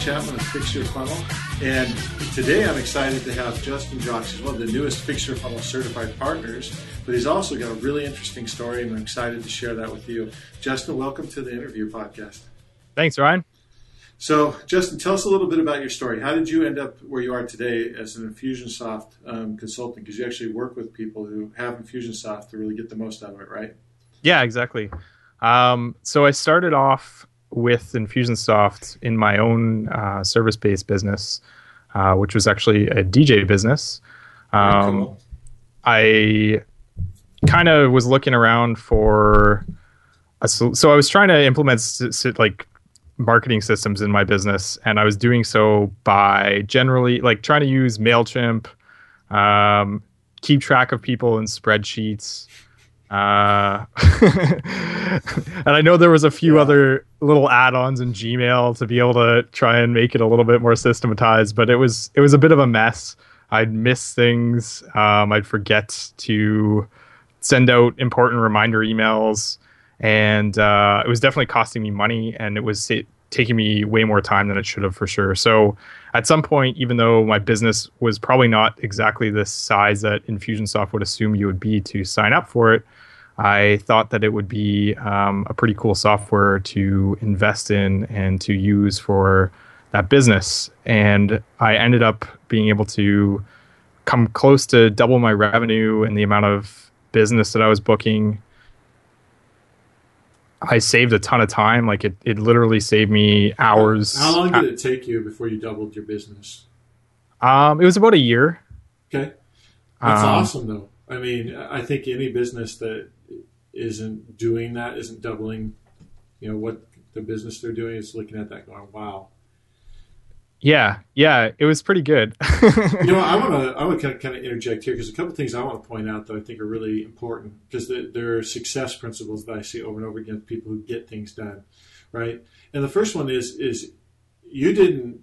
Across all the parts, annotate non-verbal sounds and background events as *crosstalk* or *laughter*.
Chapman of Fix Your Funnel, and today I'm excited to have Justin Jocks. He's one of the newest Fix Your Funnel certified partners, but he's also got a really interesting story, and I'm excited to share that with you. Justin, welcome to the interview podcast. Thanks, Ryan. So, Justin, tell us a little bit about your story. How did you end up where you are today as an Infusionsoft um, consultant? Because you actually work with people who have Infusionsoft to really get the most out of it, right? Yeah, exactly. Um, so I started off with Infusionsoft in my own uh, service-based business, uh, which was actually a DJ business. Um, cool. I kind of was looking around for a so I was trying to implement like marketing systems in my business, and I was doing so by generally like trying to use Mailchimp, um, keep track of people in spreadsheets. Uh, *laughs* and I know there was a few Yeah. other little add-ons in Gmail to be able to try and make it a little bit more systematized, but it was it was a bit of a mess. I'd miss things. Um, I'd forget to send out important reminder emails, and uh, it was definitely costing me money, and it was sa- taking me way more time than it should have for sure. So at some point, even though my business was probably not exactly the size that Infusionsoft would assume you would be to sign up for it, I thought that it would be um, a pretty cool software to invest in and to use for that business. And I ended up being able to come close to double my revenue and the amount of business that I was booking. I saved a ton of time. Like it, it literally saved me hours. How long did it take you before you doubled your business? Um, it was about a year. Okay. That's Um, awesome, though. I mean, I think any business that isn't doing that, isn't doubling, you know, what the business they're doing is looking at that going, wow. Yeah, yeah, it was pretty good. You know, I want to *laughs* I want to kind of, interject here because a couple of things I want to point out that I think are really important because there are success principles that I see over and over again with people who get things done, right? And the first one is is you didn't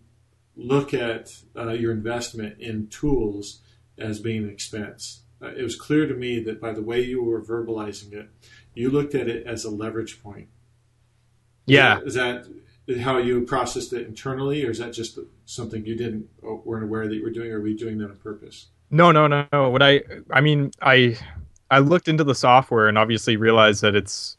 look at uh, your investment in tools as being an expense. Uh, it was clear to me that by the way you were verbalizing it, you looked at it as a leverage point. yeah, Is that how you processed it internally, or is that just something you didn't weren't aware that you were doing, or were you doing that on purpose? No, no, no, no. What I, I mean, I, I looked into the software and obviously realized that it's,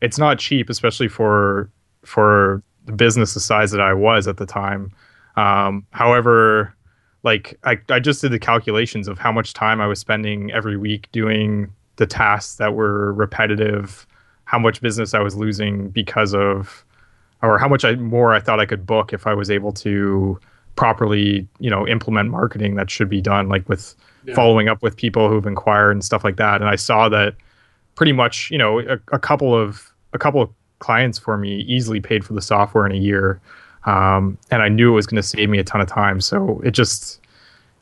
it's not cheap, especially for, for the business the size that I was at the time. Um, however, like I, I just did the calculations of how much time I was spending every week doing the tasks that were repetitive, how much business I was losing because of, or how much I more I thought I could book if I was able to properly, you know, implement marketing that should be done, like with Yeah. following up with people who've inquired and stuff like that. And I saw that pretty much, you know, a, a couple of a couple of clients for me easily paid for the software in a year, um, and I knew it was going to save me a ton of time. So it just,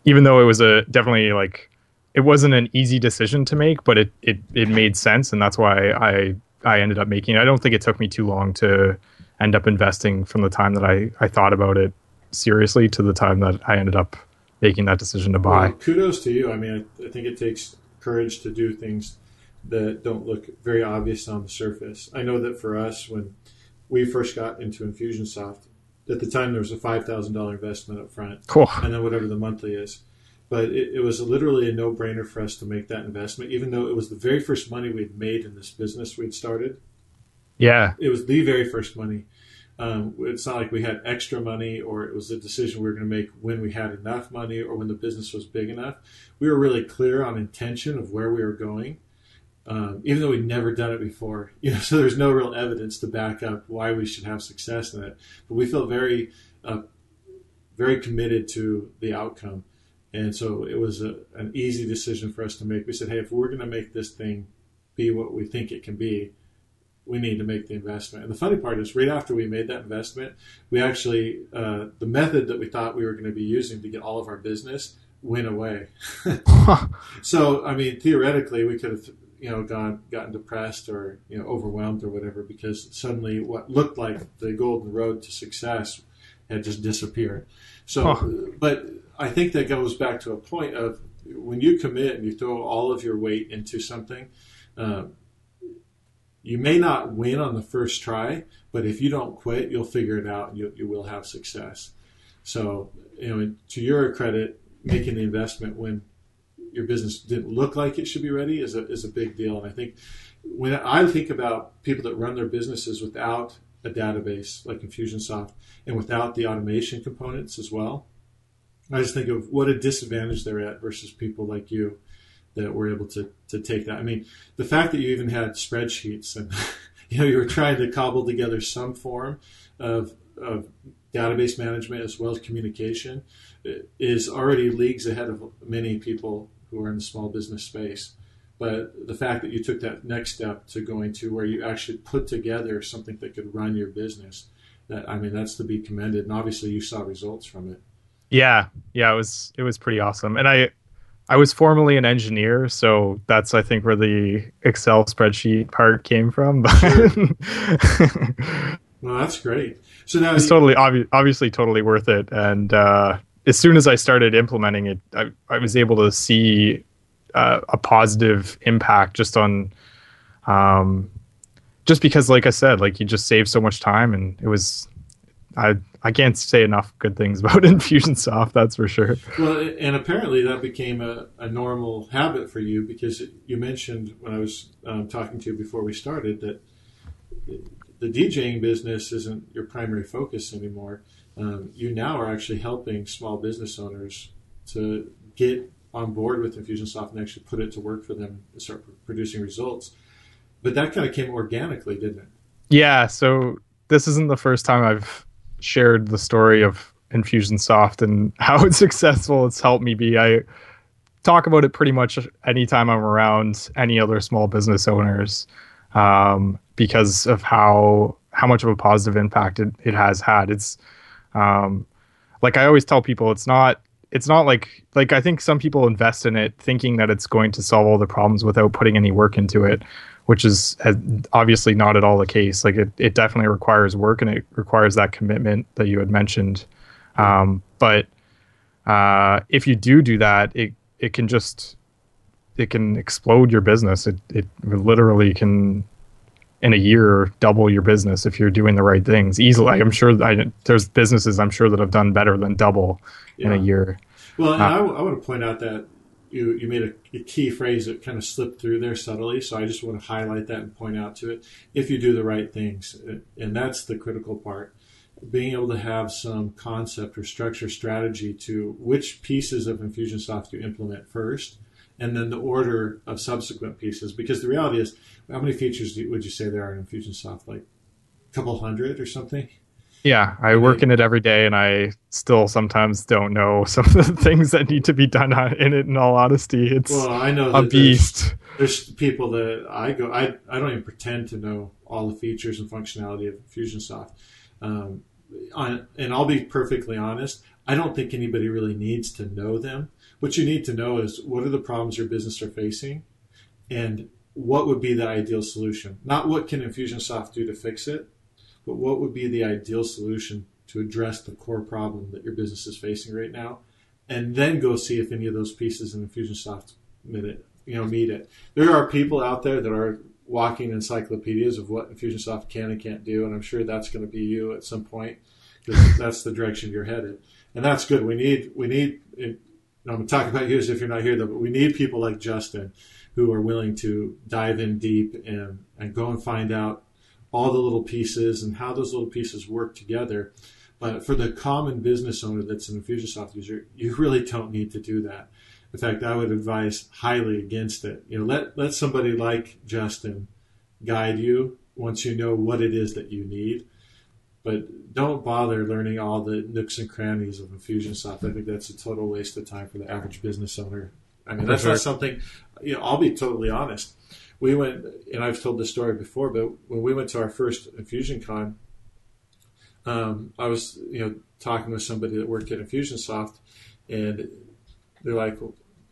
even though it was a definitely like, it wasn't an easy decision to make, but it it it made sense, and that's why I I ended up making. it. I don't think it took me too long to end up investing from the time that I I thought about it seriously to the time that I ended up making that decision to buy. Well, kudos to you. I mean, I, I think it takes courage to do things that don't look very obvious on the surface. I know that for us, when we first got into Infusionsoft, at the time there was a five thousand dollar investment up front, Cool. and then whatever the monthly is. But it, it was literally a no brainer for us to make that investment, even though it was the very first money we'd made in this business we'd started. Yeah. It was the very first money. Um, it's not like we had extra money or it was a decision we were going to make when we had enough money or when the business was big enough. We were really clear on intention of where we were going, um, even though we'd never done it before. *laughs* You know, so there's no real evidence to back up why we should have success in it. But we feel very, uh, very committed to the outcome, and so it was a, an easy decision for us to make. We said, hey, if we're going to make this thing be what we think it can be, we need to make the investment. And the funny part is, right after we made that investment, we actually uh, the method that we thought we were going to be using to get all of our business went away. *laughs* so, I mean, theoretically, we could have you know gone gotten depressed or you know overwhelmed or whatever because suddenly what looked like the golden road to success had just disappeared. So, Huh. but I think that goes back to a point of when you commit and you throw all of your weight into something Um, you may not win on the first try, but if you don't quit, you'll figure it out and you, you will have success. So, you know, to your credit, making the investment when your business didn't look like it should be ready is a, is a big deal. And I think when I think about people that run their businesses without a database like Infusionsoft and without the automation components as well, I just think of what a disadvantage they're at versus people like you that were able to, to take that. I mean, the fact that you even had spreadsheets and *laughs* you know you were trying to cobble together some form of, of database management as well as communication uh, is already leagues ahead of many people who are in the small business space. But the fact that you took that next step to going to where you actually put together something that could run your business, that I mean, that's to be commended. And obviously, you saw results from it. Yeah, yeah, it was it was pretty awesome. And I I was formerly an engineer, so that's I think where the Excel spreadsheet part came from. *laughs* But *laughs* Well, that's great. So now, it's you- totally obvi- obviously totally worth it. And uh, as soon as I started implementing it, I, I was able to see uh, a positive impact just on, um, just because, like I said, like you just save so much time, and it was, I I can't say enough good things *laughs* about Infusionsoft. That's for sure. Well, and apparently that became a, a normal habit for you because you mentioned when I was um, talking to you before we started that the DJing business isn't your primary focus anymore. Um, you now are actually helping small business owners to get on board with Infusionsoft and actually put it to work for them and start producing results. But that kind of came organically, didn't it? Yeah, so this isn't the first time I've shared the story of Infusionsoft and *laughs* how it's successful it's helped me be. I talk about it pretty much anytime I'm around any other small business owners um, because of how how much of a positive impact it, it has had. It's um, like I always tell people, it's not it's not like like I think some people invest in it thinking that it's going to solve all the problems without putting any work into it, which is obviously not at all the case. Like it, it definitely requires work and it requires that commitment that you had mentioned. Um, but uh, if you do do that, it it can just it can explode your business. It it literally can in a year double your business if you're doing the right things easily. I'm sure I, there's businesses I'm sure that have done better than double in a year. Well, Uh, I, I want to point out that you you made a, a key phrase that kind of slipped through there subtly. So I just want to highlight that and point out to it. If you do the right things, and that's the critical part, being able to have some concept or structure strategy to which pieces of Infusionsoft you implement first, and then the order of subsequent pieces. Because the reality is, how many features do, would you say there are in Infusionsoft? Like a couple hundred or something? Yeah, I work in it every day, and I still sometimes don't know *laughs* some of the things that need to be done on- in it. In all honesty, it's Well, I know a that there's- beast. there's people that I go I, I don't even pretend to know all the features and functionality of Infusionsoft. Um, on, and I'll be perfectly honest, I don't think anybody really needs to know them. What you need to know is what are the problems your business are facing and what would be the ideal solution. Not what can Infusionsoft do to fix it, but what would be the ideal solution to address the core problem that your business is facing right now. And then go see if any of those pieces in Infusionsoft meet it, you know, meet it. There are people out there that are walking encyclopedias of what Infusionsoft can and can't do, and I'm sure that's going to be you at some point because that's the direction you're headed, and that's good. We need we need. I'm going to talk about you as if you're not here though, but we need people like Justin who are willing to dive in deep and and go and find out all the little pieces and how those little pieces work together. But for the common business owner that's an Infusionsoft user, you really don't need to do that. In fact, I would advise highly against it. You know, let let somebody like Justin guide you once you know what it is that you need. But don't bother learning all the nooks and crannies of Infusionsoft. I think that's a total waste of time for the average business owner. I mean, that's sure. not something. You know, I'll be totally honest. We went, and I've told this story before, but when we went to our first InfusionCon, um, I was, you know, talking with somebody that worked at Infusionsoft, and they're like,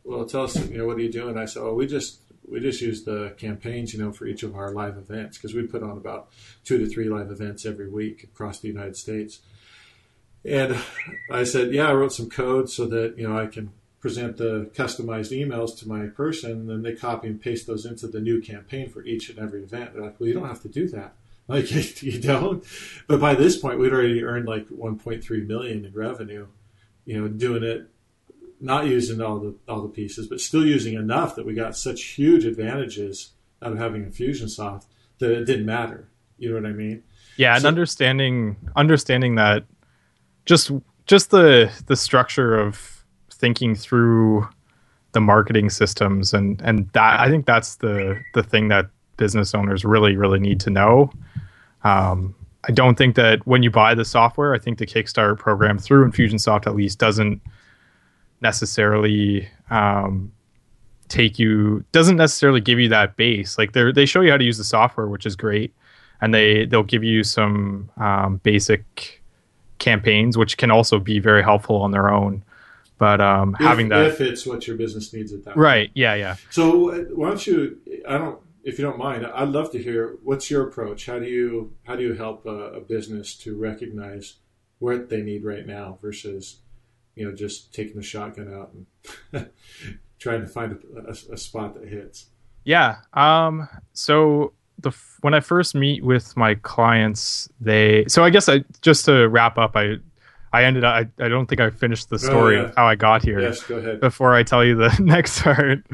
"Well, tell us, you know, what are you doing?" I said, "Oh, we just we just use the campaigns, you know, for each of our live events because we put on about two to three live events every week across the United States." And I said, "Yeah, I wrote some code so that you know I can present the customized emails to my person, and then they copy and paste those into the new campaign for each and every event. They're like, well, you don't have to do that. *laughs* Like you don't. But by this point, we'd already earned like 1.3 million in revenue. You know, doing it, not using all the all the pieces, but still using enough that we got such huge advantages out of having Infusionsoft that it didn't matter. You know what I mean? Yeah, and understanding understanding that just just the the structure of thinking through the marketing systems and and that I think that's the the thing that business owners really really need to know. Um, I don't think that when you buy the software, I think the Kickstart program through Infusionsoft at least doesn't necessarily um, take you doesn't necessarily give you that base. Like they they show you how to use the software, which is great, and they they'll give you some um, basic campaigns, which can also be very helpful on their own. But um, having that if it's what your business needs at that point. right, yeah, yeah. So why don't you? I don't. If you don't mind, I'd love to hear what's your approach. How do you how do you help a, a business to recognize what they need right now versus you know just taking the shotgun out and *laughs* trying to find a, a, a spot that hits. Yeah. Um. So the when I first meet with my clients, they so I guess I just to wrap up, I I ended up I, I don't think I finished the story yeah. of how I got here Yes, go ahead. before I tell you the *laughs* next part.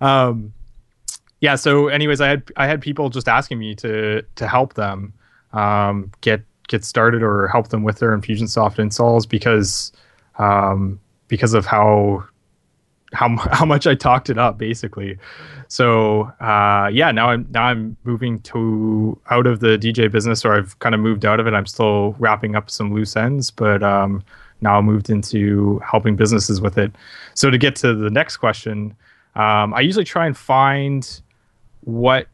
Um. Yeah. So, anyways, I had I had people just asking me to to help them um, get get started or help them with their Infusionsoft installs because um, because of how how *laughs* how much I talked it up basically. So uh, yeah, now I'm now I'm moving to out of the DJ business, or I've kind of moved out of it. I'm still wrapping up some loose ends, but um, now moved into helping businesses with it. So to get to the next question, um, I usually try and find what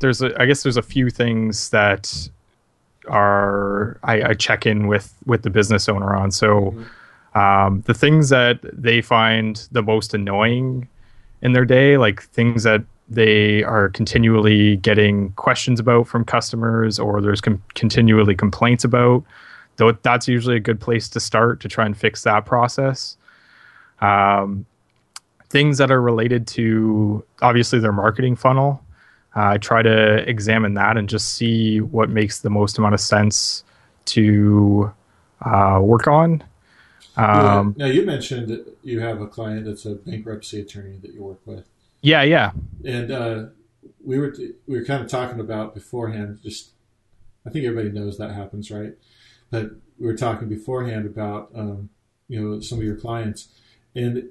there's. A, I guess there's a few things that are I, I check in with with the business owner on. So um, the things that they find the most annoying in their day, like things that they are continually getting questions about from customers or there's com- continually complaints about, though that's usually a good place to start to try and fix that process. Um, things that are related to obviously their marketing funnel. Uh, I try to examine that and just see what makes the most amount of sense to uh, work on. Um, now you mentioned that you have a client that's a bankruptcy attorney that you work with, yeah, yeah, and uh, we were we were kind of talking about beforehand. Just I think everybody knows that happens, right? But we were talking beforehand about um, you know some of your clients, and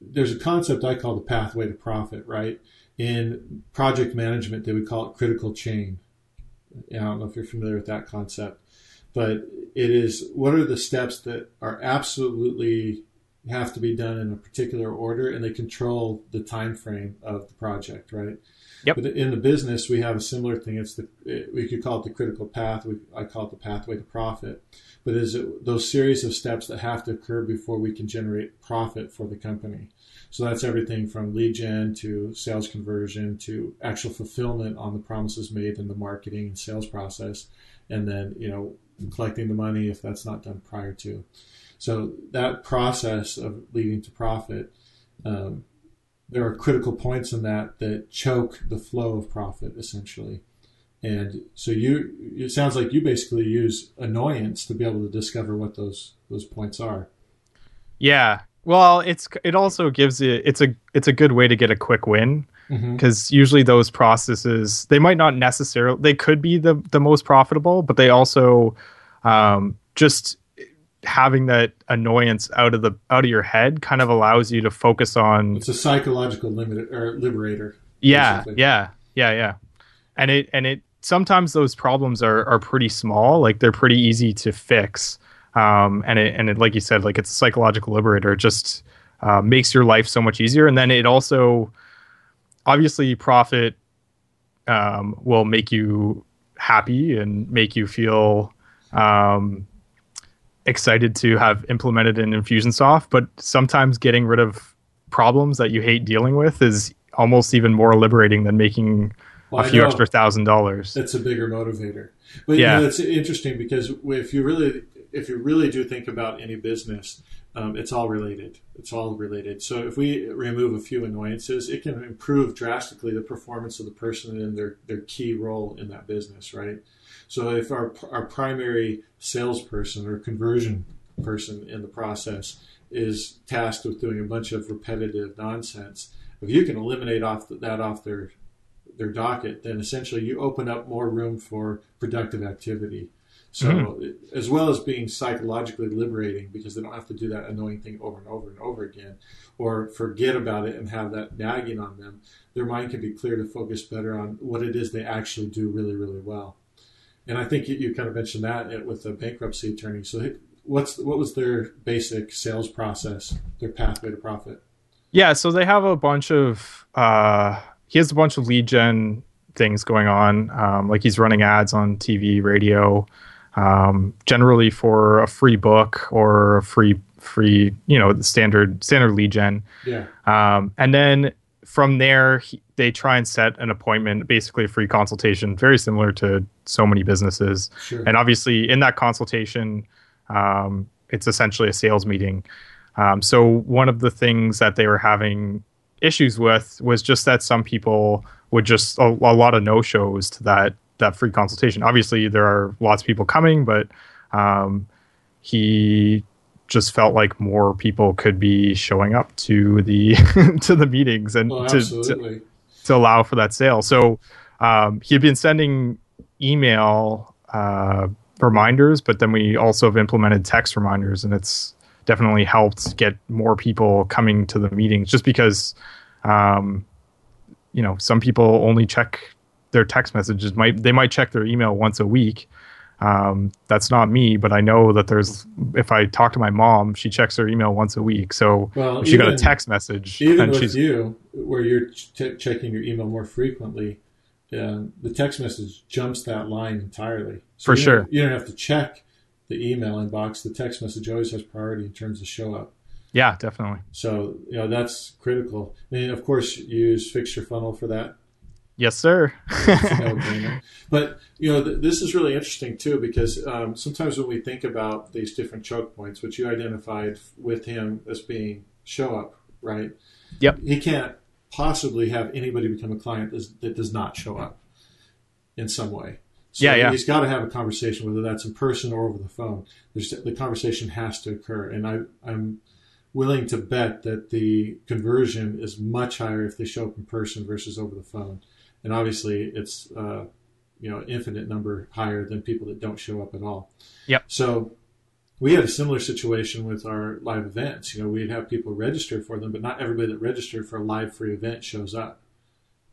there's a concept I call the pathway to profit, right? In project management, they would call it critical chain. I don't know if you're familiar with that concept, but it is what are the steps that are absolutely have to be done in a particular order, and they control the time frame of the project, right? Yep. But in the business, we have a similar thing. It's the we could call it the critical path. We, I call it the pathway to profit. But is it those series of steps that have to occur before we can generate profit for the company? So that's everything from lead gen to sales conversion to actual fulfillment on the promises made in the marketing and sales process, and then you know collecting the money if that's not done prior to. So that process of leading to profit, um, there are critical points in that that choke the flow of profit essentially. And so you, it sounds like you basically use annoyance to be able to discover what those those points are. yeah. Well, it's it also gives you it's a it's a good way to get a quick win Mm-hmm. because usually those processes they might not necessarily they could be the the most profitable, but they also um, just having that annoyance out of the out of your head kind of allows you to focus on It's a psychological limit or liberator. yeah yeah yeah yeah and it and it sometimes those problems are are pretty small like they're pretty easy to fix um and it and it like you said like it's a psychological liberator it just uh, makes your life so much easier and then it also obviously profit um, will make you happy and make you feel um, excited to have implemented in Infusionsoft. But sometimes getting rid of problems that you hate dealing with is almost even more liberating than making Well, a few extra thousand dollars. It's a bigger motivator. But Yeah. you know, it's interesting because if you really if you really do think about any business, um, it's all related. It's all related. So if we remove a few annoyances, it can improve drastically the performance of the person and their, their key role in that business, right? So if our, our primary salesperson or conversion person in the process is tasked with doing a bunch of repetitive nonsense, if you can eliminate off that off their their docket, then essentially you open up more room for productive activity. So, as well as being psychologically liberating because they don't have to do that annoying thing over and over and over again or forget about it and have that nagging on them, their mind can be clear to focus better on what it is they actually do really, really well. And I think you, you kind of mentioned that with the bankruptcy attorney. So, what's what was their basic sales process, their pathway to profit? Yeah, so they have a bunch of uh he has a bunch of lead gen things going on. Um, like he's running ads on TV, radio, um, generally for a free book or a free free, you know, the standard standard lead gen. Yeah. Um, and then from there, he, they try and set an appointment, basically a free consultation, very similar to so many businesses. Sure. And obviously, in that consultation, um, it's essentially a sales meeting. Um, so one of the things that they were having issues with was just that some people would just a, a lot of no shows to that that free consultation. Obviously, there are lots of people coming, but um, he just felt like more people could be showing up to the *laughs* to the meetings and Well, to, to to allow for that sale. So um, he had been sending email uh, reminders, but then we also have implemented text reminders, and it's definitely helped get more people coming to the meetings. Just because, um, you know, some people only check their text messages. Might they might check their email once a week. Um, that's not me, but I know that there's. If I talk to my mom, she checks her email once a week. So Well, she got a text message, Even and with she's you, where you're ch- checking your email more frequently, uh, the text message jumps that line entirely. For you sure. you don't have to check the email inbox. The text message always has priority in terms of show up. yeah, definitely. So you know that's critical. And of course, you use fix your funnel for that. Yes, sir. *laughs* But you know, th- this is really interesting too because um, sometimes when we think about these different choke points, which you identified with him as being show up, right? Yep. He can't possibly have anybody become a client that does not show up in some way. So Yeah, yeah. He's got to have a conversation, whether that's in person or over the phone. There's, the conversation has to occur, and I, I'm willing to bet that the conversion is much higher if they show up in person versus over the phone. And obviously, it's uh, you know infinite number higher than people that don't show up at all. Yep. So we had a similar situation with our live events. You know, we'd have people register for them, but not everybody that registered for a live free event shows up,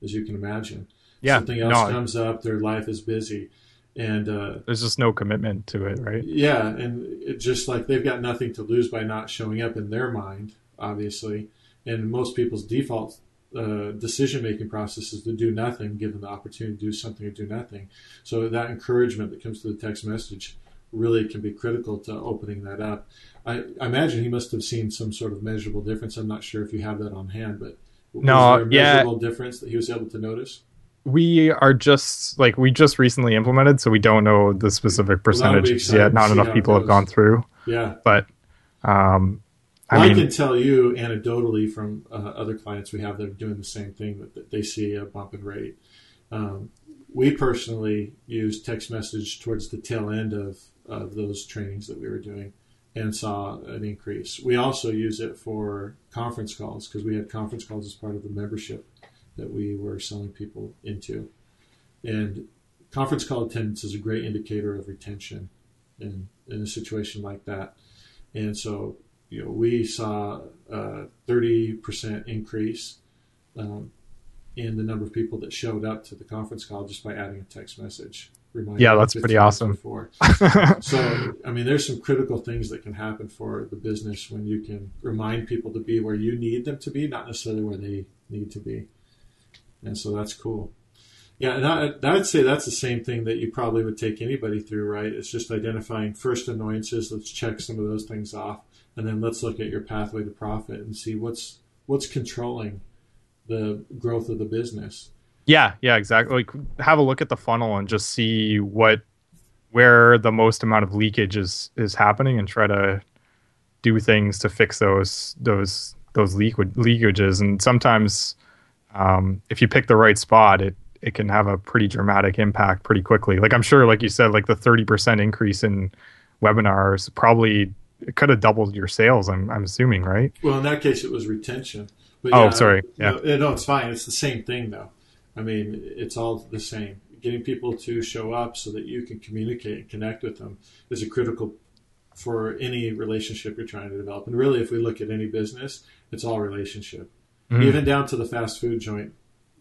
as you can imagine. Yeah, Something else no. comes up, their life is busy. And uh, There's just no commitment to it, right? yeah, and it just like they've got nothing to lose by not showing up in their mind, obviously. And most people's default uh, decision making processes to do nothing, given the opportunity to do something or do nothing. So that encouragement that comes to the text message really can be critical to opening that up. I, I imagine he must have seen some sort of measurable difference. I'm not sure if you have that on hand, but was No, there a yeah. measurable difference that he was able to notice? We are just like we just recently implemented, so we don't know the specific Well, percentages exciting yet. Not enough people have gone through, Yeah. but um, Well, I I, mean, can tell you anecdotally from uh, other clients we have that are doing the same thing that, that they see a bump in rate. Um, we personally use text message towards the tail end of, of those trainings that we were doing and saw an increase. We also use it for conference calls because we had conference calls as part of the membership that we were selling people into. And conference call attendance is a great indicator of retention in, in a situation like that. And so you know, we saw a 30% increase um, in the number of people that showed up to the conference call just by adding a text message. Yeah, that's pretty awesome. Before. *laughs* so, I mean, there's some critical things that can happen for the business when you can remind people to be where you need them to be, not necessarily where they need to be. And so that's cool. Yeah, and I, I'd say that's the same thing that you probably would take anybody through, right? It's just identifying first annoyances. Let's check some of those things off, and then let's look at your pathway to profit and see what's what's controlling the growth of the business. yeah, yeah, exactly. Like have a look at the funnel and just see what where the most amount of leakage is is happening, and try to do things to fix those those those leak leakages. And sometimes, um, if you pick the right spot, it it can have a pretty dramatic impact pretty quickly. Like I'm sure, like you said, like the 30% increase in webinars probably it could have doubled your sales. I'm I'm assuming, right? Well, in that case, it was retention. But Oh, sorry. No, no, it's fine. It's the same thing, though. I mean, it's all the same. Getting people to show up so that you can communicate and connect with them is a critical for any relationship you're trying to develop. And really, if we look at any business, it's all relationship. Mm. Even down to the fast food joint,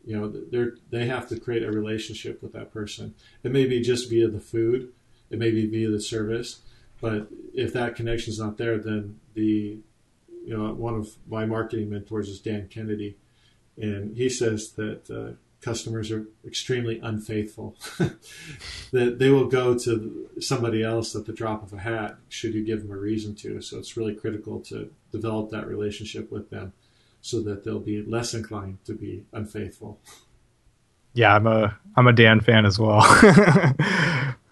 you know, they're they have to create a relationship with that person. It may be just via the food, it may be via the service, but if that connection is not there, then the you know one of my marketing mentors is Dan Kennedy, and he says that uh, customers are extremely unfaithful. *laughs* that they will go to somebody else at the drop of a hat should you give them a reason to. So it's really critical to develop that relationship with them so that they'll be less inclined to be unfaithful. Yeah, I'm a I'm a Dan fan as well. *laughs*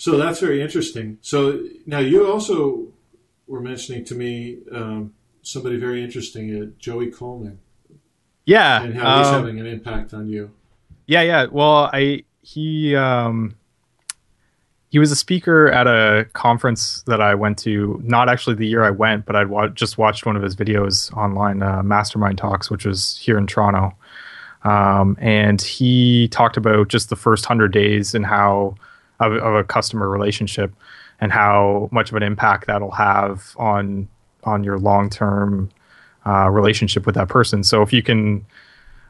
So that's very interesting. So now you also were mentioning to me um, somebody very interesting, uh, Joey Coleman, yeah, and how he's um, having an impact on you. Yeah, yeah. Well, I he um he was a speaker at a conference that I went to. Not actually the year I went, but I'd wa- just watched one of his videos online, uh, Mastermind Talks, which was here in Toronto. Um, and he talked about just the first hundred days and how of, of a customer relationship and how much of an impact that'll have on on your long term uh, relationship with that person. So if you can,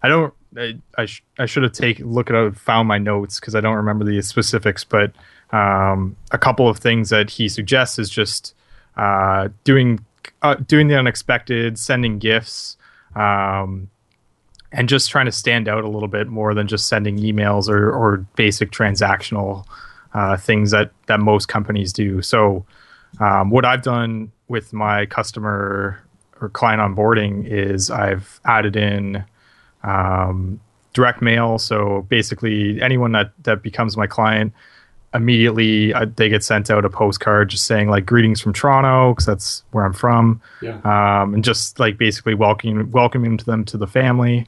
I don't. I I, sh- I should have taken look at found my notes because I don't remember the specifics, but um, a couple of things that he suggests is just uh, doing uh, doing the unexpected, sending gifts, um, and just trying to stand out a little bit more than just sending emails or, or basic transactional uh, things that that most companies do. So, um, what I've done with my customer or client onboarding is I've added in um, direct mail. So basically, anyone that that becomes my client immediately uh, they get sent out a postcard just saying like greetings from Toronto because that's where I'm from, Yeah. um, and just like basically welcoming welcoming them to the family.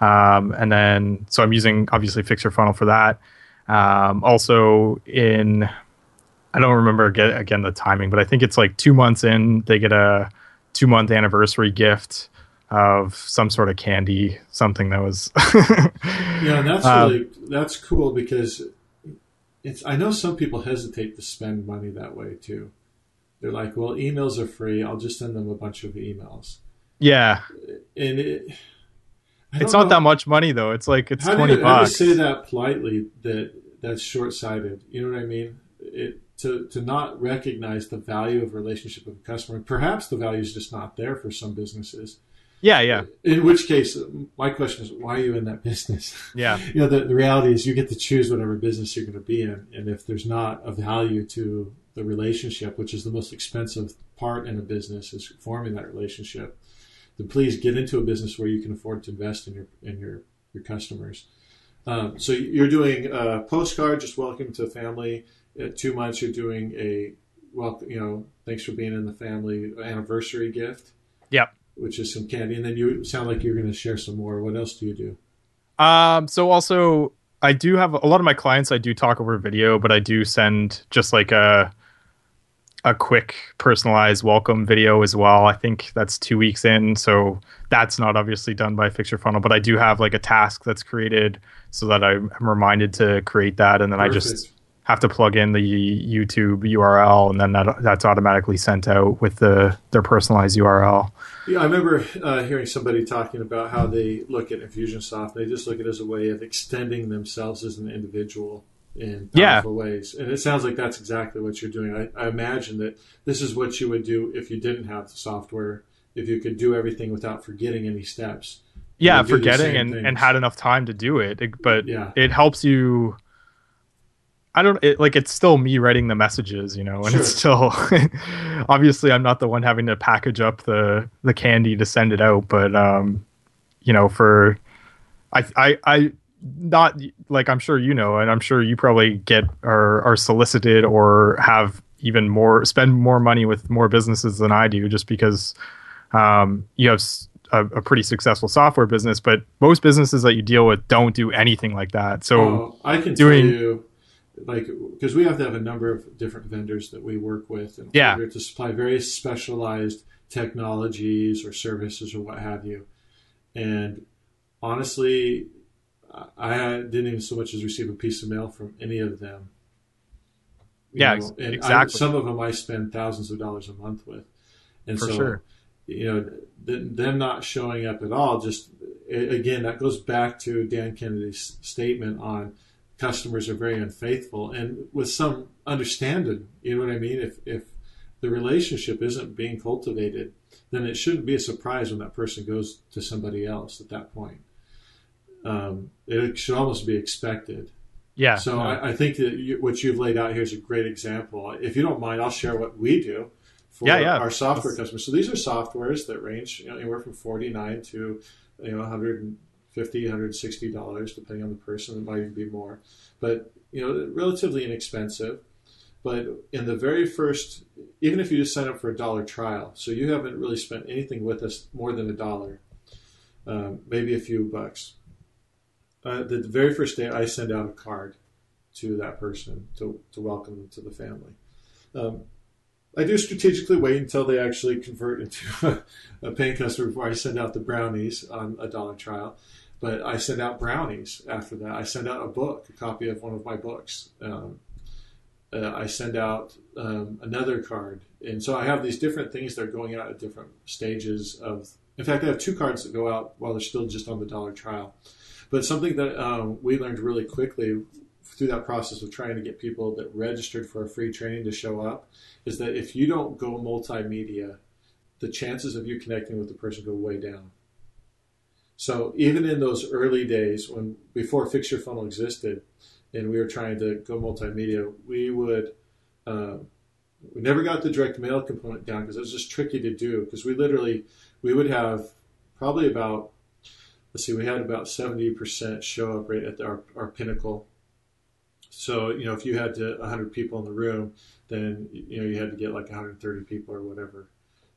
Um, and then so I'm using obviously Fix Your Funnel for that. Um, also in I don't remember again, again the timing, but I think it's like two months in they get a two month anniversary gift of some sort of candy, something that was *laughs* Yeah, and that's Um, really that's cool because it's. I know some people hesitate to spend money that way too. They're like, "Well, emails are free. I'll just send them a bunch of emails." yeah. And it, It's don't know- that much money though. It's like it's how twenty do you, how do you bucks. say that politely? That that's short sighted. You know what I mean? It to to not recognize the value of a relationship with a customer. Perhaps the value is just not there for some businesses. Yeah, yeah, In which case, my question is, why are you in that *laughs* business? yeah, you know, the, the reality is you get to choose whatever business you're going to be in. And if there's not a value to the relationship, which is the most expensive part in a business, is forming that relationship, then please get into a business where you can afford to invest in your in your your customers. Um, so you're doing a postcard, just welcome to family. At two months, you're doing a well, you know, thanks for being in the family anniversary gift, yep. which is some candy. And then you sound like you're going to share some more. What else do you do? Um, so also I do have a lot of my clients I do talk over video, but I do send just like a a quick personalized welcome video as well. I think that's two weeks in, so that's not obviously done by Fix Your Funnel, but I do have like a task that's created so that I'm reminded to create that, and then I just have to plug in the YouTube URL, and then that that's automatically sent out with the their personalized URL. Yeah, I remember uh, hearing somebody talking about how they look at Infusionsoft. They just look at it as a way of extending themselves as an individual in Yeah. ways. And it sounds like that's exactly what you're doing. I, I imagine that this is what you would do if you didn't have the software. If you could do everything without forgetting any steps. Yeah You do the forgetting and, things. and had enough time to do it, It- but Yeah. it helps you i don't it, like it's still me writing the messages you know and it's still *laughs* obviously i'm not the one having to package up the the candy to send it out but um you know for i i i not like i'm sure you know and i'm sure you probably get or are solicited or have even more spend more money with more businesses than I do, just because um, you have s- a, a pretty successful software business. But most businesses that you deal with don't do anything like that. So Oh, I can doing- tell you, like, because we have to have a number of different vendors that we work with Yeah. to supply very specialized technologies or services or what have you. And honestly, I- didn't even so much as receive a piece of mail from any of them. You Yeah, know, ex- and I- exactly. some of them I spend thousands of dollars a month with, and For so sure. You know th- them not showing up at all. Just again, that goes back to Dan Kennedy's statement on customers are very unfaithful, and with some understanding. You know what I mean? If if the relationship isn't being cultivated, then it shouldn't be a surprise when that person goes to somebody else at that point. Um, it should almost be expected. yeah, So no. I, I think that you, what you've laid out here is a great example. If you don't mind, I'll share what we do for Yeah, yeah. our software customers. So these are softwares that range you know, anywhere from forty nine to you know 150 160 dollars depending on the person. It might even be more, but you know relatively inexpensive. But in the very first, even if you just sign up for a dollar trial, so you haven't really spent anything with us more than a dollar, um, maybe a few bucks. Uh, the very first day, I send out a card to that person to, to welcome them to the family. Um, I do strategically wait until they actually convert into *laughs* a, a paying customer before I send out the brownies on a dollar trial. But I send out brownies after that. I send out a book, a copy of one of my books. Um, uh, I send out um, another card. And so I have these different things that are going out at different stages of. In fact, I have two cards that go out while they're still just on the dollar trial. But something that um, we learned really quickly through that process of trying to get people that registered for a free training to show up is that if you don't go multimedia, the chances of you connecting with the person go way down. So even in those early days when before Fix Your Funnel existed, and we were trying to go multimedia, we would uh, we never got the direct mail component down because it was just tricky to do. Because we literally we would have probably about let's see, we had about seventy percent show up rate at our our pinnacle. So you know, if you had to 100 people in the room, then you know you had to get like 130 people or whatever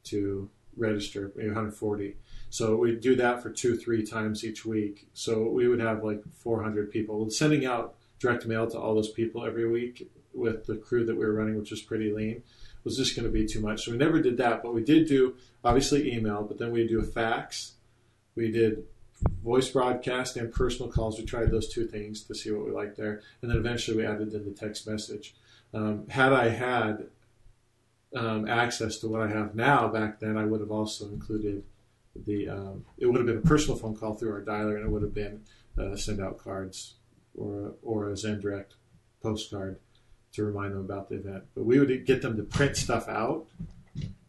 to register, maybe 140. So we'd do that for two, three times each week. So we would have like 400 people. Sending out direct mail to all those people every week with the crew that we were running, which was pretty lean, was just going to be too much. So we never did that. But we did do obviously email, but then we do a fax. We did voice broadcast and personal calls. We tried those two things to see what we liked there, and then eventually we added in the text message. Um, had I had um, access to what I have now back then, I would have also included the. Um, it would have been a personal phone call through our dialer, and it would have been uh, send out cards or or a Zen Direct postcard to remind them about the event. But we would get them to print stuff out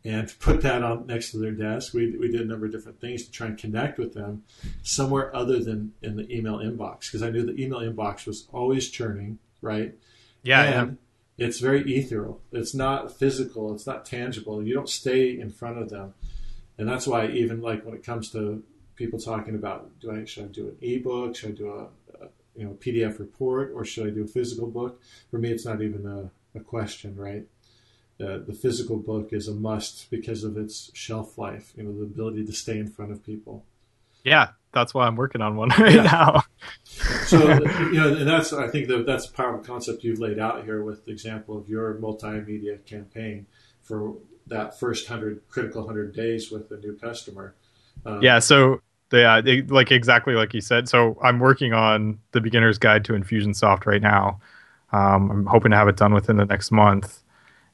and to put that on next to their desk. We, we did a number of different things to try and connect with them somewhere other than in the email inbox because I knew the email inbox was always churning, right? yeah, yeah. and it's very ethereal. It's not physical. It's not tangible. You don't stay in front of them, and that's why even like when it comes to people talking about, do I should I do an ebook? Should I do a, a you know PDF report or should I do a physical book? For me, it's not even a, a question, right? Uh, the physical book is a must because of its shelf life. You know, the ability to stay in front of people. Yeah, that's why I'm working on one *laughs* right Yeah. now. *laughs* So you know, and that's I think that that's a powerful concept you've laid out here with the example of your multimedia campaign for that first hundred critical hundred days with a new customer. Um, yeah so yeah they, like exactly like you said so i'm working on the beginner's guide to infusionsoft right now um, i'm hoping to have it done within the next month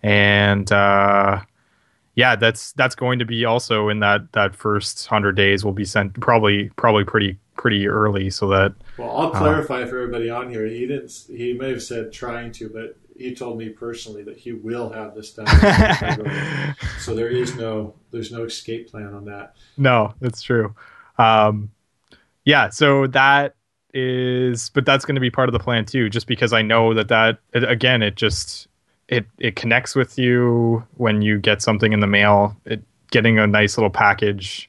and uh, yeah that's that's going to be also in that that first 100 days will be sent probably probably pretty pretty early so that Well, I'll clarify for everybody on here. He didn't. He may have said trying to, but he told me personally that he will have this done. *laughs* so there is no there's no escape plan on that. no that's true um yeah so that is but that's going to be part of the plan too just because i know that that again it just it it connects with you when you get something in the mail it getting a nice little package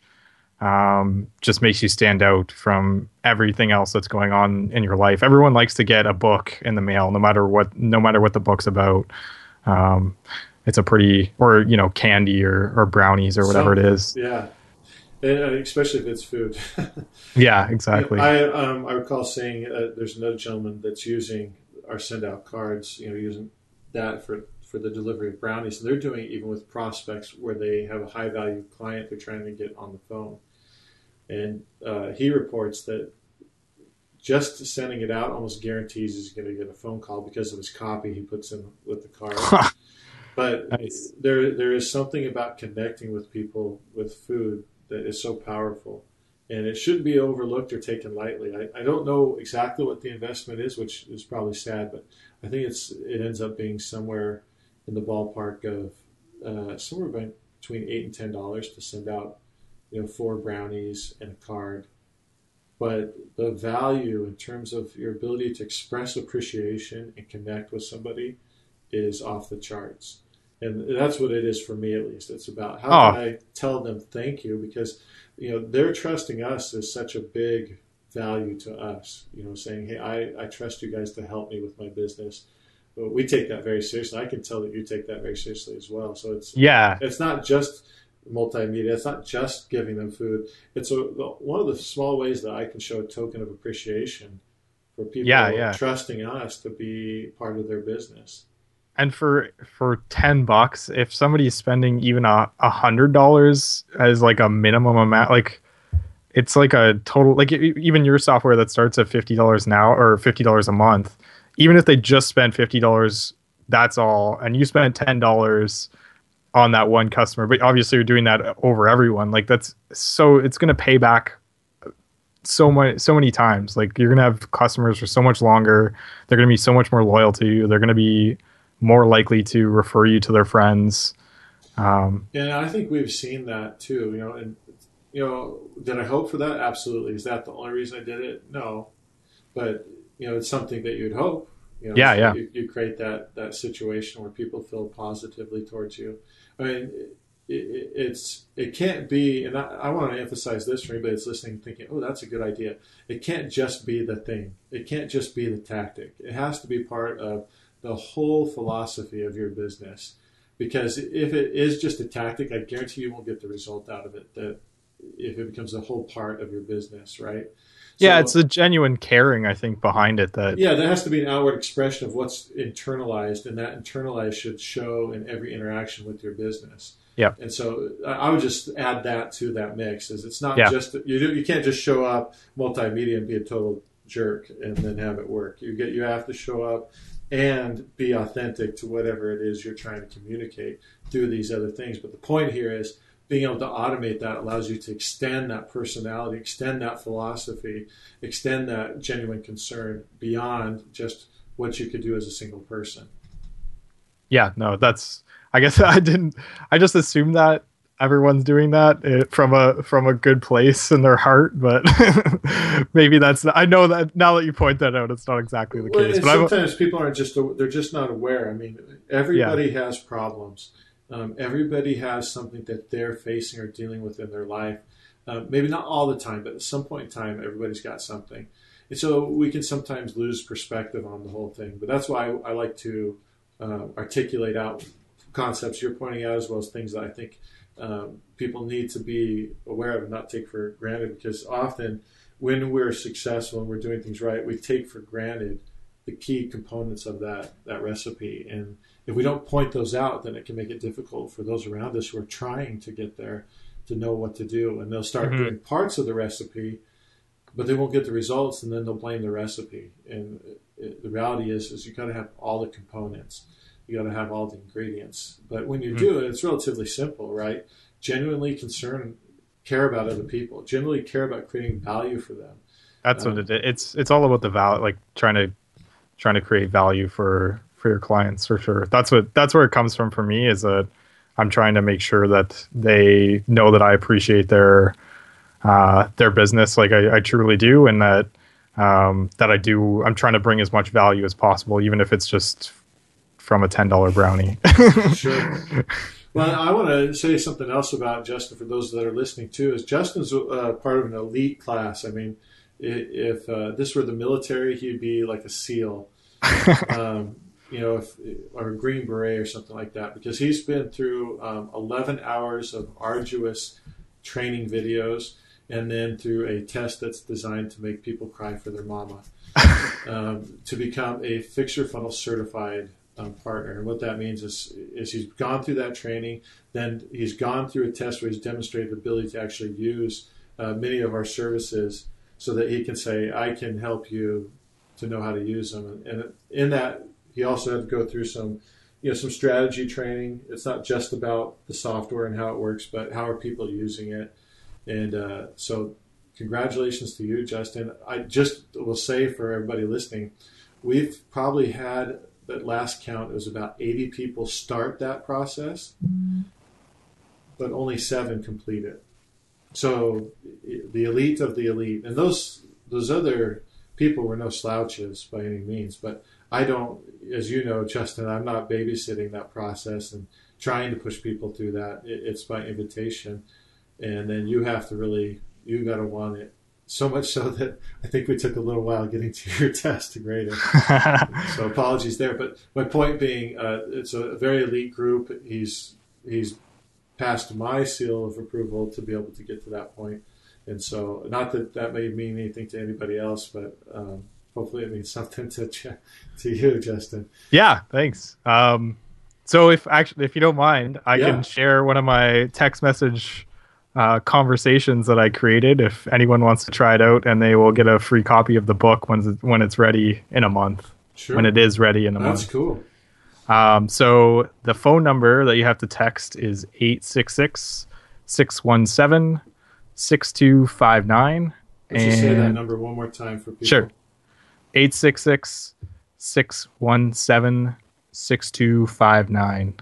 um, just makes you stand out from everything else that's going on in your life everyone likes to get a book in the mail no matter what no matter what the book's about um, it's a pretty or you know candy or or brownies or whatever it Something. is. Yeah, and, and especially if it's food. *laughs* Yeah, exactly. I um, I recall saying uh, there's another gentleman that's using our send out cards, you know, using that for for the delivery of brownies, and they're doing it even with prospects where they have a high value client they're trying to get on the phone, and uh, he reports that just sending it out almost guarantees he's going to get a phone call because of his copy he puts in with the card. *laughs* But Nice. there there is something about connecting with people with food that is so powerful. And it shouldn't be overlooked or taken lightly. I, I don't know exactly what the investment is, which is probably sad, but I think it's it ends up being somewhere in the ballpark of uh, somewhere between eight and ten dollars to send out, you know, four brownies and a card. But the value in terms of your ability to express appreciation and connect with somebody is off the charts. And that's what it is for me, at least. It's about how Oh. can I tell them thank you because, you know, they're trusting us is such a big value to us. You know, saying, hey, I, I trust you guys to help me with my business. But we take that very seriously. I can tell that you take that very seriously as well. So it's yeah, it's not just multimedia. It's not just giving them food. It's a, one of the small ways that I can show a token of appreciation for people Yeah, yeah. trusting us to be part of their business. And for for ten bucks, if somebody's spending even a hundred dollars as like a minimum amount, like it's like a total like even your software that starts at fifty dollars now or fifty dollars a month, even if they just spend fifty dollars, that's all, and you ten dollars on that one customer, but obviously you're doing that over everyone. Like that's so it's gonna pay back so much so many times. Like you're gonna have customers for so much longer. They're gonna be so much more loyal to you. They're gonna be more likely to refer you to their friends. Um, And I think we've seen that too, you know, and you know, did I hope for that? Absolutely. Is that the only reason I did it? No. But, you know, it's something that you'd hope. You know, Yeah, so yeah. You, you create that that situation where people feel positively towards you. I mean, it, it, it's it can't be, and I, I want to emphasize this for anybody that's listening, thinking, "Oh, that's a good idea." It can't just be the thing. It can't just be the tactic. It has to be part of the whole philosophy of your business. Because if it is just a tactic, I guarantee you won't get the result out of it. That if it becomes a whole part of your business, right? yeah, it's the genuine caring I think behind it that yeah, there has to be an outward expression of what's internalized, and that internalized should show in every interaction with your business. Yeah. And so I I would just add that to that mix. Is it's not Yeah. just you you can't just show up multimedia and be a total jerk and then have it work. You get you have to show up and be authentic to whatever it is you're trying to communicate through these other things. But the point here is being able to automate that allows you to extend that personality, extend that philosophy, extend that genuine concern beyond just what you could do as a single person. yeah, no, that's I guess *laughs* I didn't I just assumed that everyone's doing that eh, from a from a good place in their heart, but *laughs* maybe that's not, I know that now that you point that out, it's not exactly the Well, case. But I'm, sometimes people aren't just they're just not aware. I mean, everybody has problems. Um, everybody has something that they're facing or dealing with in their life. Uh, maybe not all the time, but at some point in time, everybody's got something, and so we can sometimes lose perspective on the whole thing. But that's why I, I like to uh, articulate out concepts you're pointing out, as well as things that I think um, people need to be aware of and not take for granted. Because often, when we're successful and we're doing things right, we take for granted the key components of that that recipe. And if we don't point those out, then it can make it difficult for those around us who are trying to get there to know what to do. And they'll start Mhm. doing parts of the recipe, but they won't get the results, and then they'll blame the recipe. And it, the reality is, is you got to have all the components. You got to have all the ingredients. But when you Mhm. do it, it's relatively simple, right? Genuinely concern, care about other people. Genuinely care about creating value for them. that's what um, it is. It's it's all about the value, like trying to trying to create value for for your clients for sure. That's what that's where it comes from for me is that I'm trying to make sure that they know that I appreciate their uh, their business like I, I truly do, and that um, that I do. I'm trying to bring as much value as possible, even if it's just from a ten dollar brownie. *laughs* Sure. *laughs* Well, I want to say something else about Justin for those that are listening too. Is Justin's uh, part of an elite class? I mean, if uh, this were the military, he'd be like a SEAL. *laughs* Um, you know, if, or a Green Beret or something like that, because he's been through um, 11 hours of arduous training videos and then through a test that's designed to make people cry for their mama um, to become a Fix Your Funnel certified um, partner. And what that means is, is he's gone through that training, then he's gone through a test where he's demonstrated the ability to actually use uh, many of our services so that he can say, I can help you to know how to use them. And in that, he also had to go through some, you know, some strategy training. It's not just about the software and how it works, but how are people using it. And uh, so, congratulations to you, Justin. I just will say for everybody listening, we've probably had that last count. It was about 80 people start that process, but only seven complete it. So the elite of the elite, and those those other people were no slouches by any means. But I don't, as you know, Justin, I'm not babysitting that process and trying to push people through that. It, it's by invitation, and then you have to really you got to want it. So much so that I think we took a little while getting to your *laughs* test to grade it. *laughs* so apologies there. But my point being, uh, it's a very elite group. He's he's passed my seal of approval to be able to get to that point. And so, not that that may mean anything to anybody else, but um, hopefully it means *laughs* something to to you, Justin. Yeah, thanks. Um, so if actually, if you don't mind, I Yeah. can share one of my text message uh, conversations that I created. If anyone wants to try it out, and they will get a free copy of the book when it's, when it's ready in a month. Sure, When it is ready in a that's month. That's cool. Um, so the phone number that you have to text is 866 617 6259. Let's just say that number one more time for people. Sure. 866 617 6259.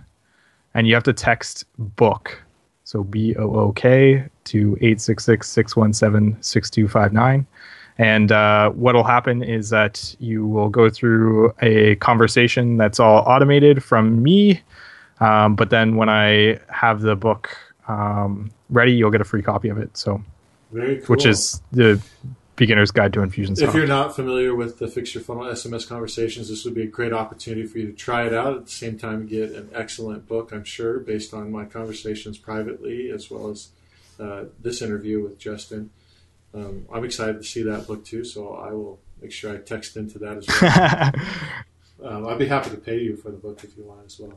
And you have to text book. So B O O K to 866 617 6259. And uh, what will happen is that you will go through a conversation that's all automated from me. Um, but then when I have the book um, ready, you'll get a free copy of it. So, cool. which is the beginner's guide to Infusionsoft. If you're not familiar with the Fix Your Funnel SMS conversations, this would be a great opportunity for you to try it out. At the same time, get an excellent book, I'm sure, based on my conversations privately as well as uh, this interview with Justin. Um, I'm excited to see that book too, so I will make sure I text into that as well. *laughs* um, I'd be happy to pay you for the book if you want as well.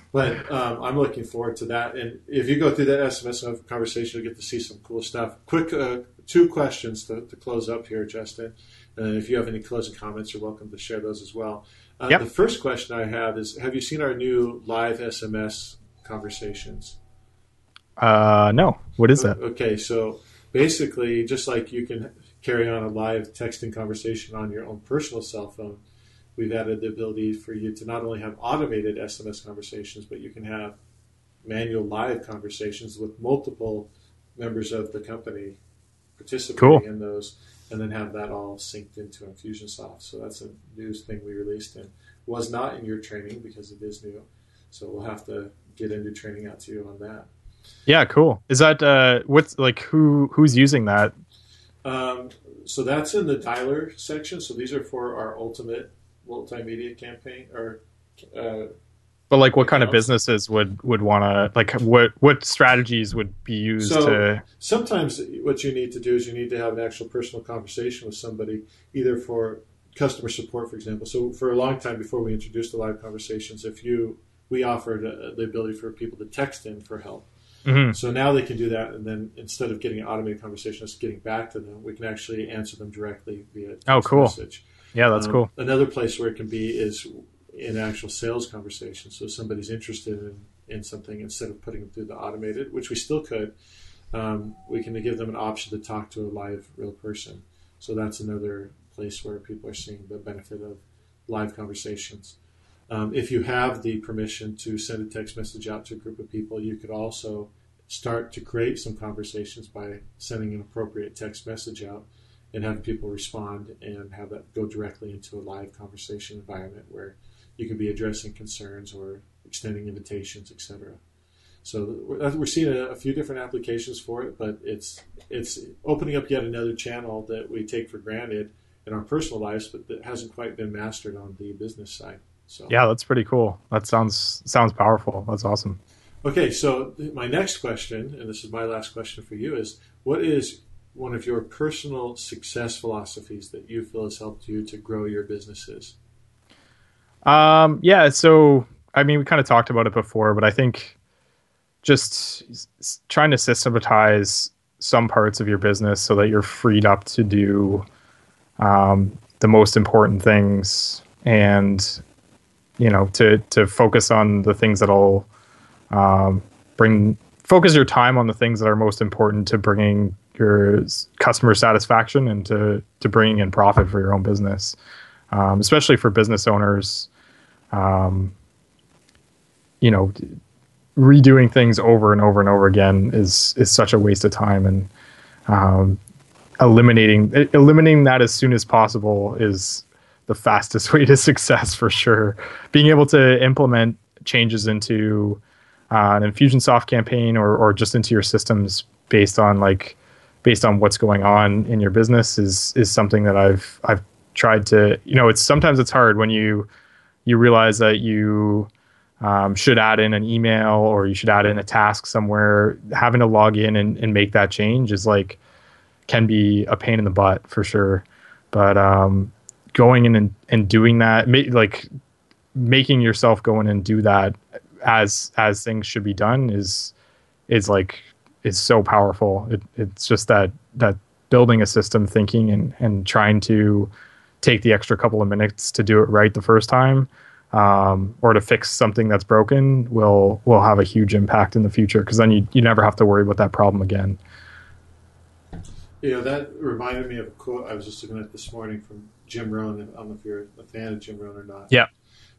*laughs* but um, I'm looking forward to that. And if you go through that SMS conversation, you'll get to see some cool stuff. Quick, uh, two questions to, to close up here, Justin. And if you have any closing comments, you're welcome to share those as well. Uh, Yep. The first question I have is: Have you seen our new live SMS conversations? Uh, no. What is that? Okay, so basically, just like you can carry on a live texting conversation on your own personal cell phone, we've added the ability for you to not only have automated SMS conversations, but you can have manual live conversations with multiple members of the company participating Cool. in those, and then have that all synced into Infusionsoft. So that's a new thing we released and was not in your training because it is new. So we'll have to get into training out to you on that. Yeah, cool. Is that uh, what's like who who's using that? Um, so that's in the dialer section. So these are for our ultimate multimedia campaign or uh, But like, what kind of businesses would would want to like what what strategies would be used So- to? sometimes what you need to do is you need to have an actual personal conversation with somebody, either for customer support, for example. So for a long time before we introduced the live conversations, if you we offered uh, the ability for people to text in for help. Mhm. So now they can do that, and then instead of getting an automated conversation, us getting back to them, we can actually answer them directly via text Oh, cool. message. Yeah, that's Um, cool. Another place where it can be is in actual sales conversation. So if somebody's interested in, in something, instead of putting them through the automated, which we still could, um, we can give them an option to talk to a live real person. So that's another place where people are seeing the benefit of live conversations. Um, if you have the permission to send a text message out to a group of people, you could also start to create some conversations by sending an appropriate text message out and having people respond and have that go directly into a live conversation environment where you can be addressing concerns or extending invitations, etc. So we're, seeing a, a few different applications for it, but it's it's opening up yet another channel that we take for granted in our personal lives, but that hasn't quite been mastered on the business side. So Yeah, that's pretty cool. That sounds sounds powerful. That's awesome. Okay, so my next question, and this is my last question for you, is what is one of your personal success philosophies that you feel has helped you to grow your businesses? Um, yeah, so I mean, we kind of talked about it before, but I think just trying to systematize some parts of your business so that you're freed up to do um, the most important things and you know to to focus on the things that'll um, bring focus your time on the things that are most important to bringing your customer satisfaction and to to bringing in profit for your own business um, especially for business owners um, you know redoing things over and over and over again is is such a waste of time and um, eliminating eliminating that as soon as possible is the fastest *laughs* way to success for sure. Being able to implement changes into uh, an infusionsoft campaign or, or just into your systems based on like based on what's going on in your business is is something that I've I've tried to you know it's sometimes it's hard when you you realize that you um, should add in an email or you should add in a task somewhere. Having to log in and, and make that change is like can be a pain in the butt for sure. But um, going in and, and doing that ma- like making yourself go in and do that as as things should be done is is like is so powerful it, it's just that that building a system thinking and and trying to take the extra couple of minutes to do it right the first time um, or to fix something that's broken will will have a huge impact in the future because then you, you never have to worry about that problem again You know, that reminded me of a quote I was just looking at this morning from Jim Rohn. I don't know if you're a fan of Jim Rohn or not. Yeah.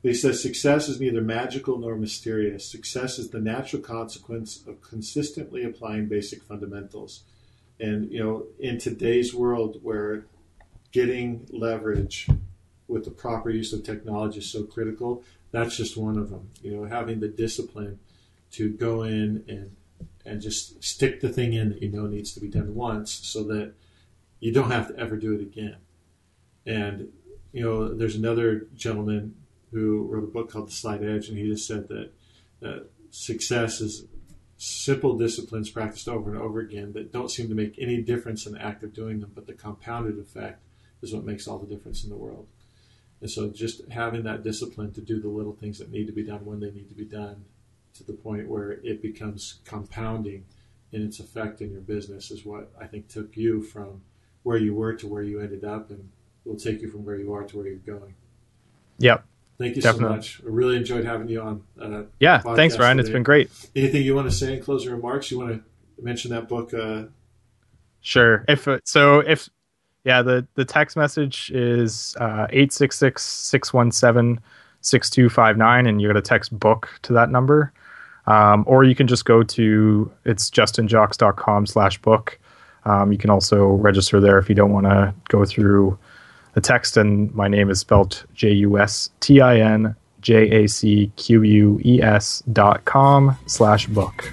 He says success is neither magical nor mysterious. Success is the natural consequence of consistently applying basic fundamentals. And, you know, in today's world where getting leverage with the proper use of technology is so critical, that's just one of them. You know, having the discipline to go in and and just stick the thing in that you know needs to be done once so that you don't have to ever do it again. And, you know, there's another gentleman who wrote a book called The Slight Edge, and he just said that uh, success is simple disciplines practiced over and over again that don't seem to make any difference in the act of doing them, but the compounded effect is what makes all the difference in the world. And so just having that discipline to do the little things that need to be done when they need to be done to the point where it becomes compounding in its effect in your business is what I think took you from where you were to where you ended up and will take you from where you are to where you're going. yep Thank you Definitely. so much. I really enjoyed having you on. Uh, yeah thanks ryan It's been great Anything you want to say in closing remarks? You want to mention that book? Uh, Sure. If uh, so, if yeah, the the text message is uh, eight six six six one seven six two five nine, and you got to text book to that number, um, or you can just go to it's justinjacques.com slash book. Um, you can also register there if you don't want to go through the text. And my name is spelled J U S T I N J A C Q U E S dot com slash book.